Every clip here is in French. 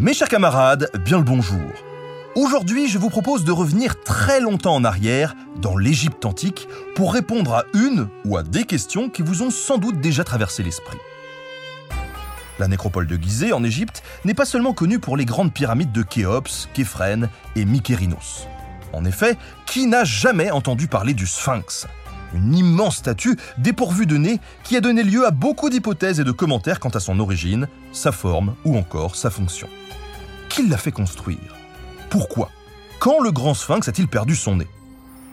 Mes chers camarades, bien le bonjour. Aujourd'hui, je vous propose de revenir très longtemps en arrière, dans l'Égypte antique, pour répondre à une ou à des questions qui vous ont sans doute déjà traversé l'esprit. La nécropole de Gizeh, en Égypte, n'est pas seulement connue pour les grandes pyramides de Khéops, Képhren et Mykérinos. En effet, qui n'a jamais entendu parler du Sphinx? Une immense statue dépourvue de nez qui a donné lieu à beaucoup d'hypothèses et de commentaires quant à son origine, sa forme ou encore sa fonction. Qui l'a fait construire Pourquoi? Quand le grand sphinx a-t-il perdu son nez?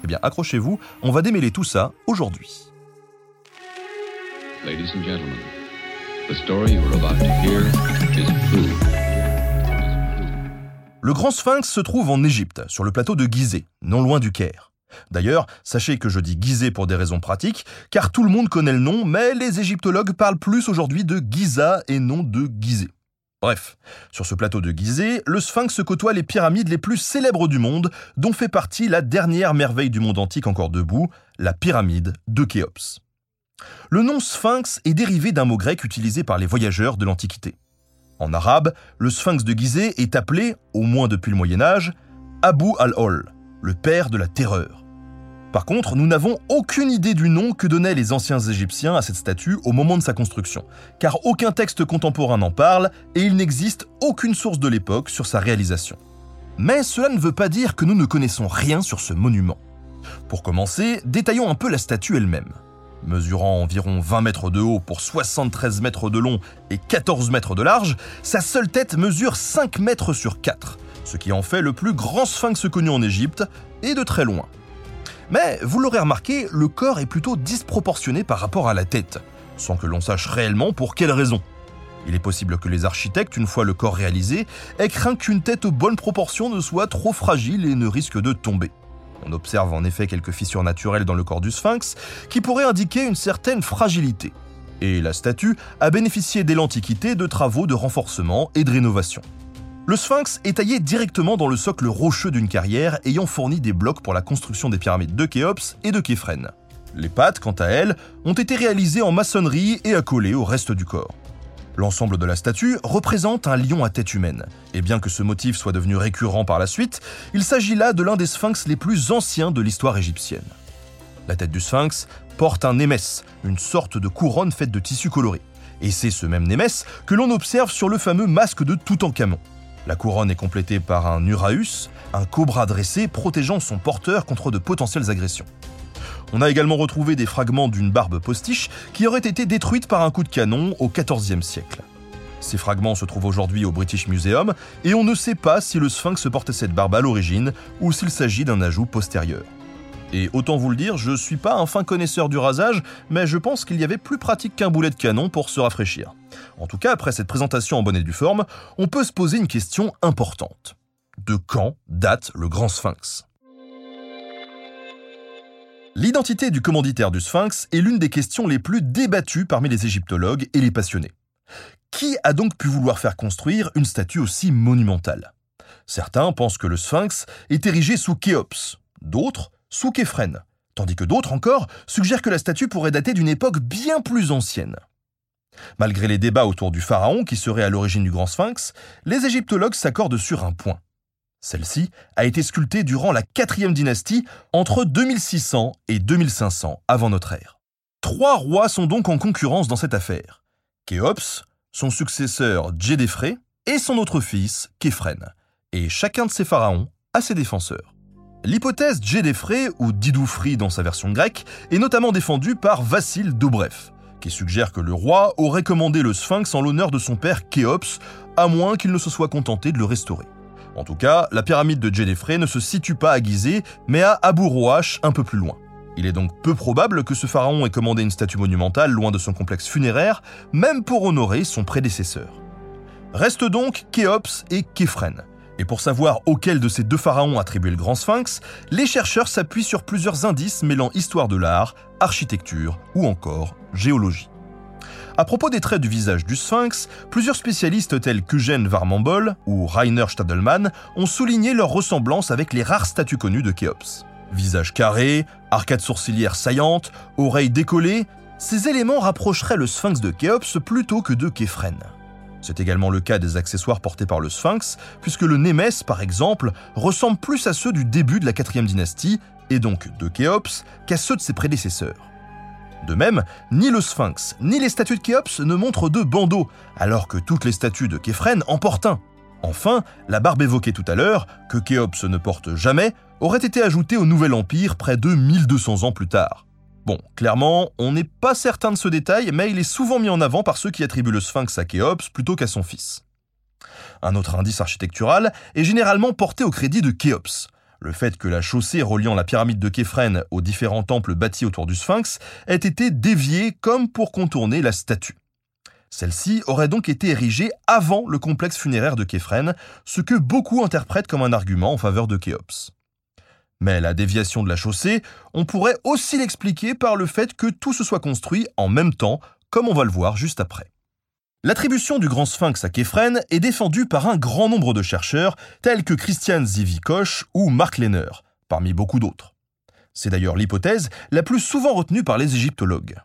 Eh bien, accrochez-vous, on va démêler tout ça aujourd'hui. Le grand sphinx se trouve en Égypte, sur le plateau de Gizeh, non loin du Caire. D'ailleurs, sachez que je dis Gizeh pour des raisons pratiques, car tout le monde connaît le nom, mais les égyptologues parlent plus aujourd'hui de Giza et non de Gizeh. Bref, sur ce plateau de Gizeh, le sphinx côtoie les pyramides les plus célèbres du monde, dont fait partie la dernière merveille du monde antique encore debout, la pyramide de Khéops. Le nom sphinx est dérivé d'un mot grec utilisé par les voyageurs de l'Antiquité. En arabe, le sphinx de Gizeh est appelé, au moins depuis le Moyen Âge, Abu al-Hol, le père de la terreur. Par contre, nous n'avons aucune idée du nom que donnaient les anciens Égyptiens à cette statue au moment de sa construction, car aucun texte contemporain n'en parle et il n'existe aucune source de l'époque sur sa réalisation. Mais cela ne veut pas dire que nous ne connaissons rien sur ce monument. Pour commencer, détaillons un peu la statue elle-même. Mesurant environ 20 mètres de haut pour 73 mètres de long et 14 mètres de large, sa seule tête mesure 5 mètres sur 4, ce qui en fait le plus grand sphinx connu en Égypte, et de très loin. Mais, vous l'aurez remarqué, le corps est plutôt disproportionné par rapport à la tête, sans que l'on sache réellement pour quelle raison. Il est possible que les architectes, une fois le corps réalisé, aient craint qu'une tête aux bonnes proportions ne soit trop fragile et ne risque de tomber. On observe en effet quelques fissures naturelles dans le corps du sphinx qui pourraient indiquer une certaine fragilité. Et la statue a bénéficié dès l'Antiquité de travaux de renforcement et de rénovation. Le sphinx est taillé directement dans le socle rocheux d'une carrière ayant fourni des blocs pour la construction des pyramides de Khéops et de Képhren. Les pattes, quant à elles, ont été réalisées en maçonnerie et accolées au reste du corps. L'ensemble de la statue représente un lion à tête humaine, et bien que ce motif soit devenu récurrent par la suite, il s'agit là de l'un des sphinx les plus anciens de l'histoire égyptienne. La tête du sphinx porte un némès, une sorte de couronne faite de tissu coloré, et c'est ce même némès que l'on observe sur le fameux masque de Toutankhamon. La couronne est complétée par un uraeus, un cobra dressé protégeant son porteur contre de potentielles agressions. On a également retrouvé des fragments d'une barbe postiche qui aurait été détruite par un coup de canon au XIVe siècle. Ces fragments se trouvent aujourd'hui au British Museum et on ne sait pas si le sphinx portait cette barbe à l'origine ou s'il s'agit d'un ajout postérieur. Et autant vous le dire, je suis pas un fin connaisseur du rasage, mais je pense qu'il y avait plus pratique qu'un boulet de canon pour se rafraîchir. En tout cas, après cette présentation en bonne et due forme, on peut se poser une question importante. De quand date le grand sphinx? L'identité du commanditaire du sphinx est l'une des questions les plus débattues parmi les égyptologues et les passionnés. Qui a donc pu vouloir faire construire une statue aussi monumentale? Certains pensent que le sphinx est érigé sous Khéops, d'autres sous Képhren, tandis que d'autres encore suggèrent que la statue pourrait dater d'une époque bien plus ancienne. Malgré les débats autour du pharaon qui serait à l'origine du grand sphinx, les égyptologues s'accordent sur un point. Celle-ci a été sculptée durant la quatrième dynastie entre 2600 et 2500 avant notre ère. Trois rois sont donc en concurrence dans cette affaire. Khéops, son successeur Djedefré et son autre fils Képhren. Et chacun de ces pharaons a ses défenseurs. L'hypothèse Djedefré, ou Didoufri dans sa version grecque, est notamment défendue par Vassil Dobrev, qui suggère que le roi aurait commandé le sphinx en l'honneur de son père Khéops, à moins qu'il ne se soit contenté de le restaurer. En tout cas, la pyramide de Djedefré ne se situe pas à Gizeh, mais à Abu Roash, un peu plus loin. Il est donc peu probable que ce pharaon ait commandé une statue monumentale loin de son complexe funéraire, même pour honorer son prédécesseur. Restent donc Khéops et Képhren. Et pour savoir auquel de ces deux pharaons attribuer le grand sphinx, les chercheurs s'appuient sur plusieurs indices mêlant histoire de l'art, architecture ou encore géologie. À propos des traits du visage du sphinx, plusieurs spécialistes tels qu'Eugène Varmambol ou Rainer Stadelmann ont souligné leur ressemblance avec les rares statues connues de Khéops. Visage carré, arcade sourcilière saillante, oreilles décollées, ces éléments rapprocheraient le sphinx de Khéops plutôt que de Képhren. C'est également le cas des accessoires portés par le sphinx, puisque le Némès, par exemple, ressemble plus à ceux du début de la 4 dynastie, et donc de Khéops, qu'à ceux de ses prédécesseurs. De même, ni le sphinx, ni les statues de Khéops ne montrent de bandeaux, alors que toutes les statues de Képhren en portent un. Enfin, la barbe évoquée tout à l'heure, que Khéops ne porte jamais, aurait été ajoutée au Nouvel Empire près de 1200 ans plus tard. Bon, clairement, on n'est pas certain de ce détail, mais il est souvent mis en avant par ceux qui attribuent le sphinx à Khéops plutôt qu'à son fils. Un autre indice architectural est généralement porté au crédit de Khéops. Le fait que la chaussée reliant la pyramide de Képhren aux différents temples bâtis autour du sphinx ait été déviée comme pour contourner la statue. Celle-ci aurait donc été érigée avant le complexe funéraire de Képhren, ce que beaucoup interprètent comme un argument en faveur de Khéops. Mais la déviation de la chaussée, on pourrait aussi l'expliquer par le fait que tout se soit construit en même temps, comme on va le voir juste après. L'attribution du grand sphinx à Képhren est défendue par un grand nombre de chercheurs, tels que Christian Zivikoch ou Mark Lehner, parmi beaucoup d'autres. C'est d'ailleurs l'hypothèse la plus souvent retenue par les égyptologues.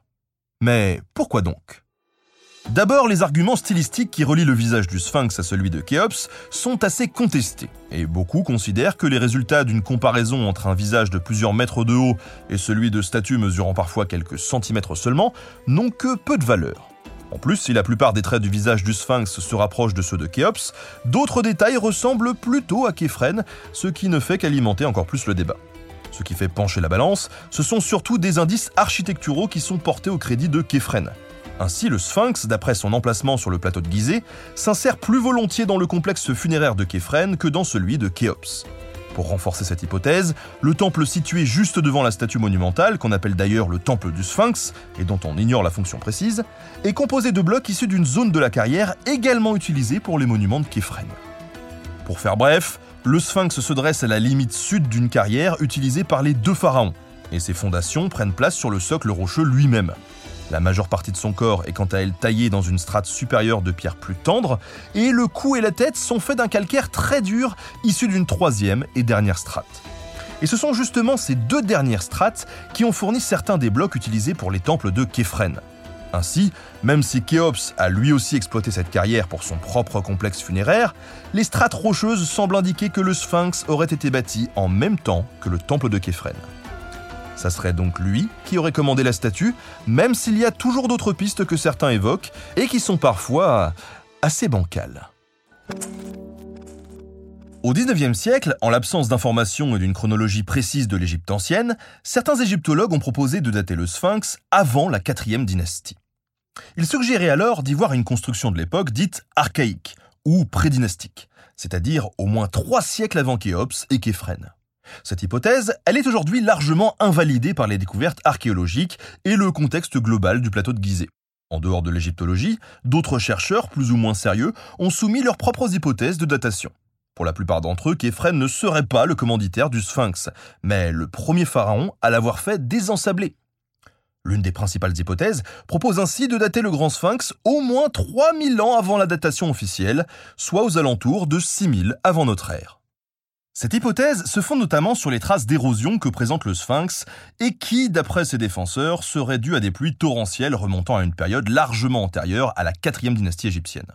Mais pourquoi donc? D'abord, les arguments stylistiques qui relient le visage du sphinx à celui de Khéops sont assez contestés, et beaucoup considèrent que les résultats d'une comparaison entre un visage de plusieurs mètres de haut et celui de statues mesurant parfois quelques centimètres seulement n'ont que peu de valeur. En plus, si la plupart des traits du visage du sphinx se rapprochent de ceux de Khéops, d'autres détails ressemblent plutôt à Képhren, ce qui ne fait qu'alimenter encore plus le débat. Ce qui fait pencher la balance, ce sont surtout des indices architecturaux qui sont portés au crédit de Képhren. Ainsi, le sphinx, d'après son emplacement sur le plateau de Gizeh, s'insère plus volontiers dans le complexe funéraire de Képhren que dans celui de Khéops. Pour renforcer cette hypothèse, le temple situé juste devant la statue monumentale, qu'on appelle d'ailleurs le temple du Sphinx, et dont on ignore la fonction précise, est composé de blocs issus d'une zone de la carrière également utilisée pour les monuments de Képhren. Pour faire bref, le Sphinx se dresse à la limite sud d'une carrière utilisée par les deux pharaons, et ses fondations prennent place sur le socle rocheux lui-même. La majeure partie de son corps est quant à elle taillée dans une strate supérieure de pierres plus tendres, et le cou et la tête sont faits d'un calcaire très dur issu d'une troisième et dernière strate. Et ce sont justement ces deux dernières strates qui ont fourni certains des blocs utilisés pour les temples de Képhren. Ainsi, même si Khéops a lui aussi exploité cette carrière pour son propre complexe funéraire, les strates rocheuses semblent indiquer que le sphinx aurait été bâti en même temps que le temple de Képhren. Ça serait donc lui qui aurait commandé la statue, même s'il y a toujours d'autres pistes que certains évoquent et qui sont parfois assez bancales. Au XIXe siècle, en l'absence d'informations et d'une chronologie précise de l'Égypte ancienne, certains égyptologues ont proposé de dater le Sphinx avant la quatrième dynastie. Ils suggéraient alors d'y voir une construction de l'époque dite archaïque ou prédynastique, c'est-à-dire au moins trois siècles avant Khéops et Képhren. Cette hypothèse, elle est aujourd'hui largement invalidée par les découvertes archéologiques et le contexte global du plateau de Gizeh. En dehors de l'égyptologie, d'autres chercheurs, plus ou moins sérieux, ont soumis leurs propres hypothèses de datation. Pour la plupart d'entre eux, Képhren ne serait pas le commanditaire du Sphinx, mais le premier pharaon à l'avoir fait désensabler. L'une des principales hypothèses propose ainsi de dater le Grand Sphinx au moins 3000 ans avant la datation officielle, soit aux alentours de 6000 avant notre ère. Cette hypothèse se fonde notamment sur les traces d'érosion que présente le sphinx et qui, d'après ses défenseurs, seraient dues à des pluies torrentielles remontant à une période largement antérieure à la 4 dynastie égyptienne.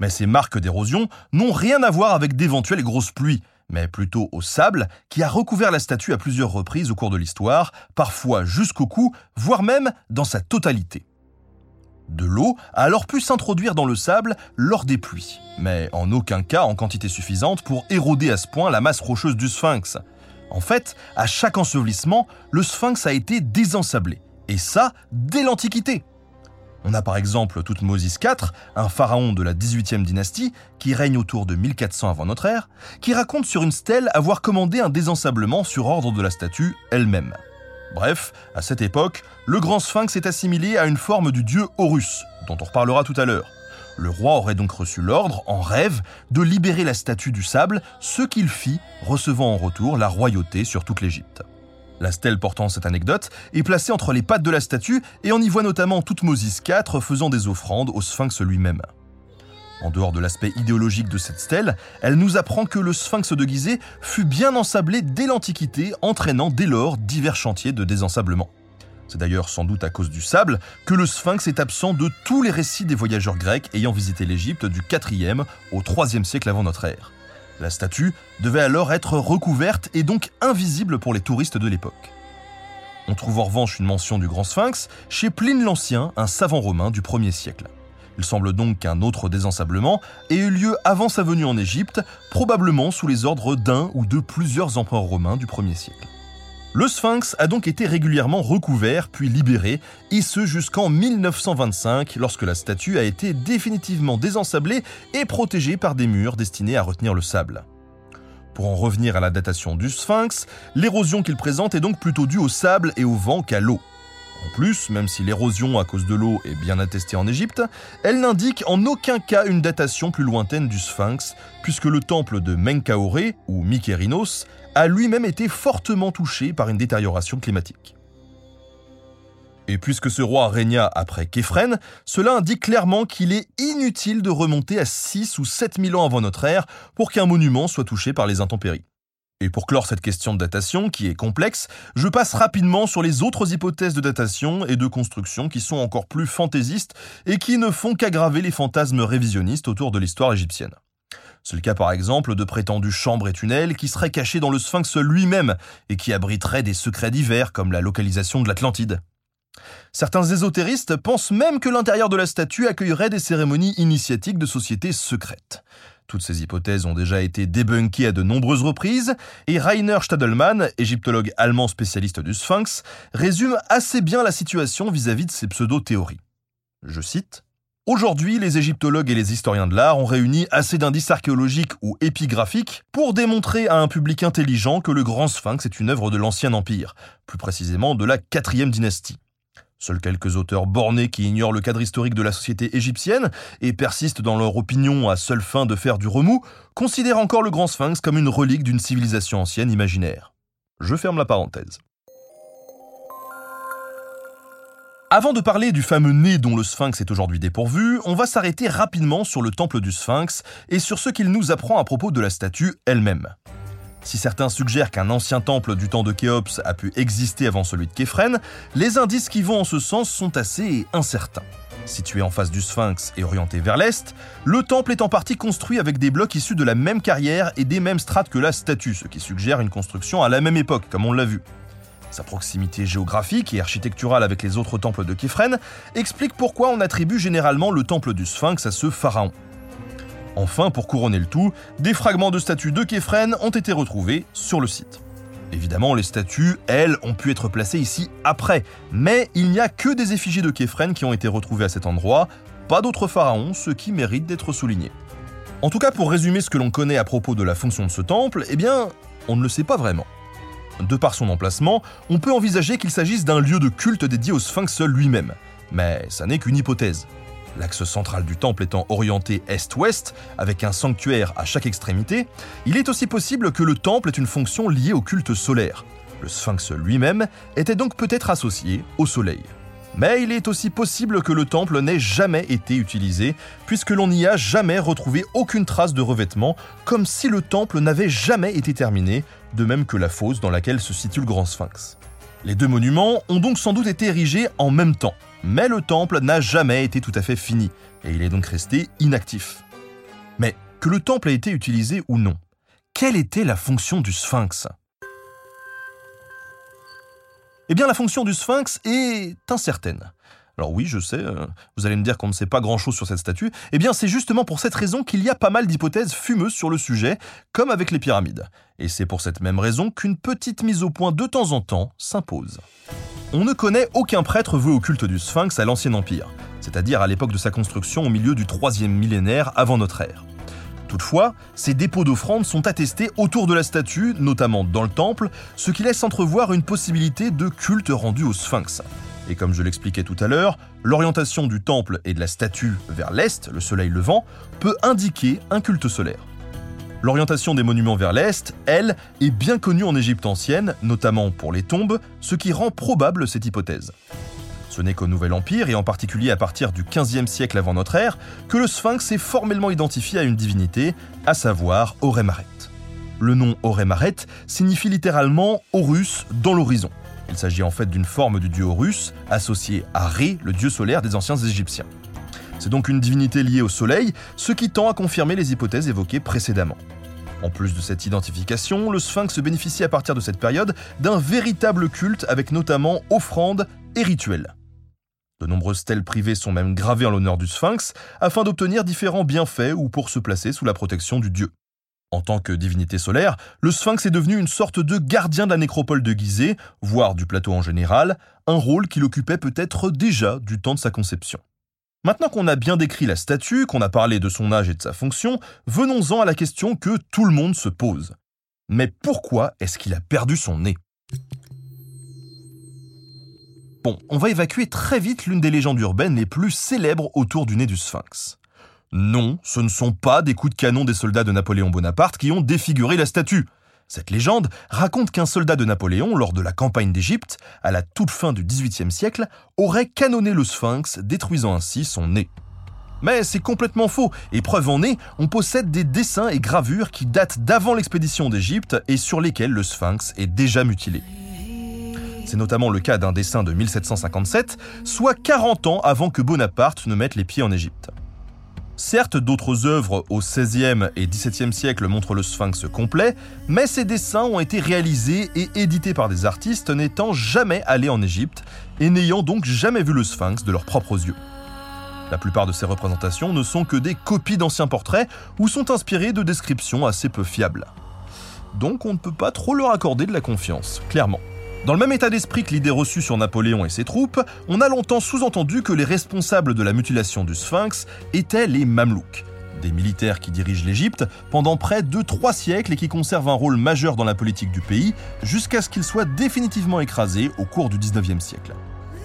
Mais ces marques d'érosion n'ont rien à voir avec d'éventuelles grosses pluies, mais plutôt au sable qui a recouvert la statue à plusieurs reprises au cours de l'histoire, parfois jusqu'au cou, voire même dans sa totalité. De l'eau a alors pu s'introduire dans le sable lors des pluies, mais en aucun cas en quantité suffisante pour éroder à ce point la masse rocheuse du sphinx. En fait, à chaque ensevelissement, le sphinx a été désensablé, et ça dès l'Antiquité. On a par exemple Toutmosis IV, un pharaon de la 18e dynastie, qui règne autour de 1400 avant notre ère, qui raconte sur une stèle avoir commandé un désensablement sur ordre de la statue elle-même. Bref, à cette époque, le grand sphinx est assimilé à une forme du dieu Horus, dont on reparlera tout à l'heure. Le roi aurait donc reçu l'ordre, en rêve, de libérer la statue du sable, ce qu'il fit, recevant en retour la royauté sur toute l'Égypte. La stèle portant cette anecdote est placée entre les pattes de la statue et on y voit notamment Toutmosis IV faisant des offrandes au sphinx lui-même. En dehors de l'aspect idéologique de cette stèle, elle nous apprend que le sphinx de Gizeh fut bien ensablé dès l'Antiquité, entraînant dès lors divers chantiers de désensablement. C'est d'ailleurs sans doute à cause du sable que le sphinx est absent de tous les récits des voyageurs grecs ayant visité l'Égypte du 4e au 3e siècle avant notre ère. La statue devait alors être recouverte et donc invisible pour les touristes de l'époque. On trouve en revanche une mention du grand sphinx chez Pline l'Ancien, un savant romain du 1er siècle. Il semble donc qu'un autre désensablement ait eu lieu avant sa venue en Égypte, probablement sous les ordres d'un ou de plusieurs empereurs romains du 1er siècle. Le sphinx a donc été régulièrement recouvert puis libéré, et ce jusqu'en 1925, lorsque la statue a été définitivement désensablée et protégée par des murs destinés à retenir le sable. Pour en revenir à la datation du sphinx, l'érosion qu'il présente est donc plutôt due au sable et au vent qu'à l'eau. En plus, même si l'érosion à cause de l'eau est bien attestée en Égypte, elle n'indique en aucun cas une datation plus lointaine du Sphinx, puisque le temple de Menkaure, ou Mykérinos, a lui-même été fortement touché par une détérioration climatique. Et puisque ce roi régna après Képhren, cela indique clairement qu'il est inutile de remonter à 6 ou 7 000 ans avant notre ère pour qu'un monument soit touché par les intempéries. Et pour clore cette question de datation, qui est complexe, je passe rapidement sur les autres hypothèses de datation et de construction qui sont encore plus fantaisistes et qui ne font qu'aggraver les fantasmes révisionnistes autour de l'histoire égyptienne. C'est le cas par exemple de prétendues chambres et tunnels qui seraient cachés dans le sphinx lui-même et qui abriteraient des secrets divers comme la localisation de l'Atlantide. Certains ésotéristes pensent même que l'intérieur de la statue accueillerait des cérémonies initiatiques de sociétés secrètes. Toutes ces hypothèses ont déjà été débunkées à de nombreuses reprises, et Rainer Stadelmann, égyptologue allemand spécialiste du sphinx, résume assez bien la situation vis-à-vis de ces pseudo-théories. Je cite Aujourd'hui, les égyptologues et les historiens de l'art ont réuni assez d'indices archéologiques ou épigraphiques pour démontrer à un public intelligent que le grand sphinx est une œuvre de l'Ancien Empire, plus précisément de la quatrième dynastie. Seuls quelques auteurs bornés qui ignorent le cadre historique de la société égyptienne et persistent dans leur opinion à seule fin de faire du remous, considèrent encore le grand sphinx comme une relique d'une civilisation ancienne imaginaire. Je ferme la parenthèse. Avant de parler du fameux nez dont le sphinx est aujourd'hui dépourvu, on va s'arrêter rapidement sur le temple du sphinx et sur ce qu'il nous apprend à propos de la statue elle-même. Si certains suggèrent qu'un ancien temple du temps de Khéops a pu exister avant celui de Képhren, les indices qui vont en ce sens sont assez incertains. Situé en face du Sphinx et orienté vers l'est, le temple est en partie construit avec des blocs issus de la même carrière et des mêmes strates que la statue, ce qui suggère une construction à la même époque, comme on l'a vu. Sa proximité géographique et architecturale avec les autres temples de Képhren explique pourquoi on attribue généralement le temple du Sphinx à ce pharaon. Enfin, pour couronner le tout, des fragments de statues de Képhren ont été retrouvés sur le site. Évidemment, les statues, elles, ont pu être placées ici après, mais il n'y a que des effigies de Képhren qui ont été retrouvées à cet endroit, pas d'autres pharaons, ce qui mérite d'être souligné. En tout cas, pour résumer ce que l'on connaît à propos de la fonction de ce temple, eh bien, on ne le sait pas vraiment. De par son emplacement, on peut envisager qu'il s'agisse d'un lieu de culte dédié au sphinx lui-même, mais ça n'est qu'une hypothèse. L'axe central du temple étant orienté est-ouest, avec un sanctuaire à chaque extrémité, il est aussi possible que le temple ait une fonction liée au culte solaire. Le sphinx lui-même était donc peut-être associé au soleil. Mais il est aussi possible que le temple n'ait jamais été utilisé, puisque l'on n'y a jamais retrouvé aucune trace de revêtement, comme si le temple n'avait jamais été terminé, de même que la fosse dans laquelle se situe le grand sphinx. Les deux monuments ont donc sans doute été érigés en même temps, mais le temple n'a jamais été tout à fait fini, et il est donc resté inactif. Mais que le temple ait été utilisé ou non, quelle était la fonction du sphinx? Eh bien la fonction du sphinx est incertaine. Alors oui, je sais, euh, vous allez me dire qu'on ne sait pas grand-chose sur cette statue. Eh bien, c'est justement pour cette raison qu'il y a pas mal d'hypothèses fumeuses sur le sujet, comme avec les pyramides. Et c'est pour cette même raison qu'une petite mise au point de temps en temps s'impose. On ne connaît aucun prêtre voué au culte du Sphinx à l'Ancien Empire, c'est-à-dire à, l'époque de sa construction au milieu du troisième millénaire avant notre ère. Toutefois, ces dépôts d'offrandes sont attestés autour de la statue, notamment dans le temple, ce qui laisse entrevoir une possibilité de culte rendu au sphinx. Et comme je l'expliquais tout à l'heure, l'orientation du temple et de la statue vers l'est, le soleil levant, peut indiquer un culte solaire. L'orientation des monuments vers l'est, elle, est bien connue en Égypte ancienne, notamment pour les tombes, ce qui rend probable cette hypothèse. Ce n'est qu'au Nouvel Empire, et en particulier à partir du XVe siècle avant notre ère, que le sphinx est formellement identifié à une divinité, à savoir Oremaret. Le nom Oremaret signifie littéralement Horus dans l'horizon. Il s'agit en fait d'une forme du dieu Horus, associée à Ré, le dieu solaire des anciens Égyptiens. C'est donc une divinité liée au soleil, ce qui tend à confirmer les hypothèses évoquées précédemment. En plus de cette identification, le sphinx bénéficie à partir de cette période d'un véritable culte avec notamment offrandes et rituels. De nombreuses stèles privées sont même gravées en l'honneur du sphinx afin d'obtenir différents bienfaits ou pour se placer sous la protection du dieu. En tant que divinité solaire, le sphinx est devenu une sorte de gardien de la nécropole de Gizeh, voire du plateau en général, un rôle qu'il occupait peut-être déjà du temps de sa conception. Maintenant qu'on a bien décrit la statue, qu'on a parlé de son âge et de sa fonction, venons-en à la question que tout le monde se pose. Mais pourquoi est-ce qu'il a perdu son nez? Bon, on va évacuer très vite l'une des légendes urbaines les plus célèbres autour du nez du sphinx. Non, ce ne sont pas des coups de canon des soldats de Napoléon Bonaparte qui ont défiguré la statue. Cette légende raconte qu'un soldat de Napoléon, lors de la campagne d'Égypte, à la toute fin du XVIIIe siècle, aurait canonné le sphinx, détruisant ainsi son nez. Mais c'est complètement faux, et preuve en est, on possède des dessins et gravures qui datent d'avant l'expédition d'Égypte et sur lesquels le sphinx est déjà mutilé. C'est notamment le cas d'un dessin de 1757, soit 40 ans avant que Bonaparte ne mette les pieds en Égypte. Certes, d'autres œuvres au XVIe et XVIIe siècle montrent le sphinx complet, mais ces dessins ont été réalisés et édités par des artistes n'étant jamais allés en Égypte et n'ayant donc jamais vu le sphinx de leurs propres yeux. La plupart de ces représentations ne sont que des copies d'anciens portraits ou sont inspirées de descriptions assez peu fiables. Donc on ne peut pas trop leur accorder de la confiance, clairement. Dans le même état d'esprit que l'idée reçue sur Napoléon et ses troupes, on a longtemps sous-entendu que les responsables de la mutilation du sphinx étaient les Mamelouks, des militaires qui dirigent l'Égypte pendant près de trois siècles et qui conservent un rôle majeur dans la politique du pays, jusqu'à ce qu'ils soient définitivement écrasés au cours du 19e siècle.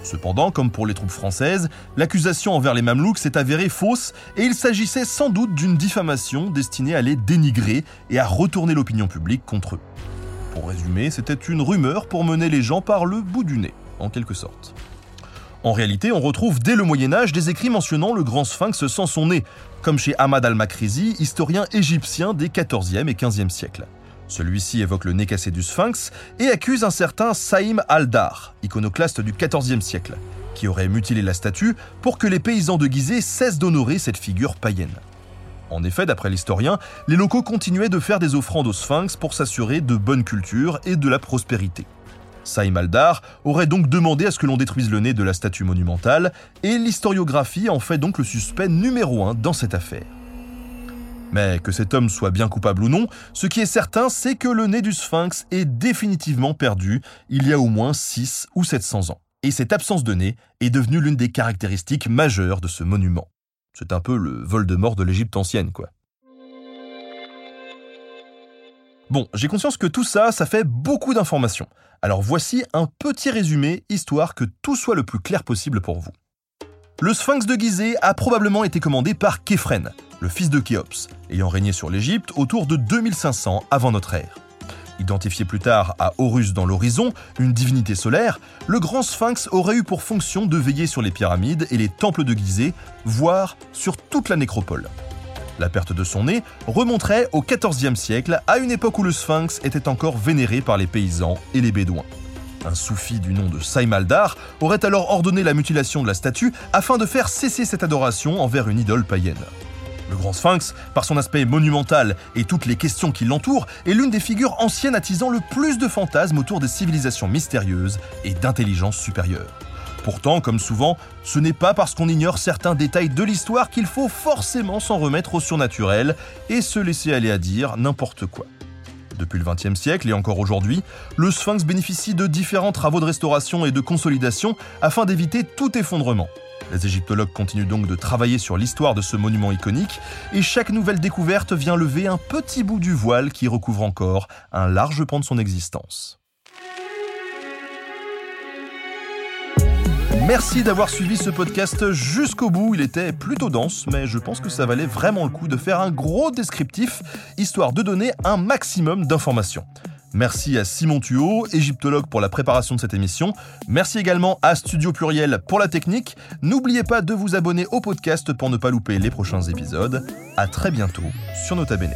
Cependant, comme pour les troupes françaises, l'accusation envers les Mamelouks s'est avérée fausse et il s'agissait sans doute d'une diffamation destinée à les dénigrer et à retourner l'opinion publique contre eux. Pour résumer, c'était une rumeur pour mener les gens par le bout du nez, en quelque sorte. En réalité, on retrouve dès le Moyen Âge des écrits mentionnant le grand sphinx sans son nez, comme chez Ahmad al-Makrizi, historien égyptien des XIVe et XVe siècles. Celui-ci évoque le nez cassé du sphinx et accuse un certain Saïm al-Dar, iconoclaste du XIVe siècle, qui aurait mutilé la statue pour que les paysans de Gizeh cessent d'honorer cette figure païenne. En effet, d'après l'historien, les locaux continuaient de faire des offrandes au sphinx pour s'assurer de bonne culture et de la prospérité. Saïm Aldar aurait donc demandé à ce que l'on détruise le nez de la statue monumentale, et l'historiographie en fait donc le suspect numéro un dans cette affaire. Mais que cet homme soit bien coupable ou non, ce qui est certain, c'est que le nez du sphinx est définitivement perdu il y a au moins 6 ou 700 ans. Et cette absence de nez est devenue l'une des caractéristiques majeures de ce monument. C'est un peu le vol de mort de l'Égypte ancienne, quoi. Bon, j'ai conscience que tout ça, ça fait beaucoup d'informations. Alors voici un petit résumé, histoire que tout soit le plus clair possible pour vous. Le sphinx de Gizeh a probablement été commandé par Képhren, le fils de Khéops, ayant régné sur l'Égypte autour de 2500 avant notre ère. Identifié plus tard à Horus dans l'horizon, une divinité solaire, le grand sphinx aurait eu pour fonction de veiller sur les pyramides et les temples de Gizeh, voire sur toute la nécropole. La perte de son nez remonterait au XIVe siècle, à une époque où le sphinx était encore vénéré par les paysans et les bédouins. Un soufi du nom de Saïmaldar aurait alors ordonné la mutilation de la statue afin de faire cesser cette adoration envers une idole païenne. Le Grand Sphinx, par son aspect monumental et toutes les questions qui l'entourent, est l'une des figures anciennes attisant le plus de fantasmes autour des civilisations mystérieuses et d'intelligence supérieure. Pourtant, comme souvent, ce n'est pas parce qu'on ignore certains détails de l'histoire qu'il faut forcément s'en remettre au surnaturel et se laisser aller à dire n'importe quoi. Depuis le XXe siècle et encore aujourd'hui, le Sphinx bénéficie de différents travaux de restauration et de consolidation afin d'éviter tout effondrement. Les égyptologues continuent donc de travailler sur l'histoire de ce monument iconique, et chaque nouvelle découverte vient lever un petit bout du voile qui recouvre encore un large pan de son existence. Merci d'avoir suivi ce podcast jusqu'au bout. Il était plutôt dense, mais je pense que ça valait vraiment le coup de faire un gros descriptif, histoire de donner un maximum d'informations. Merci à Simon Thuot, égyptologue pour la préparation de cette émission. Merci également à Studio Pluriel pour la technique. N'oubliez pas de vous abonner au podcast pour ne pas louper les prochains épisodes. À très bientôt sur Nota Bene.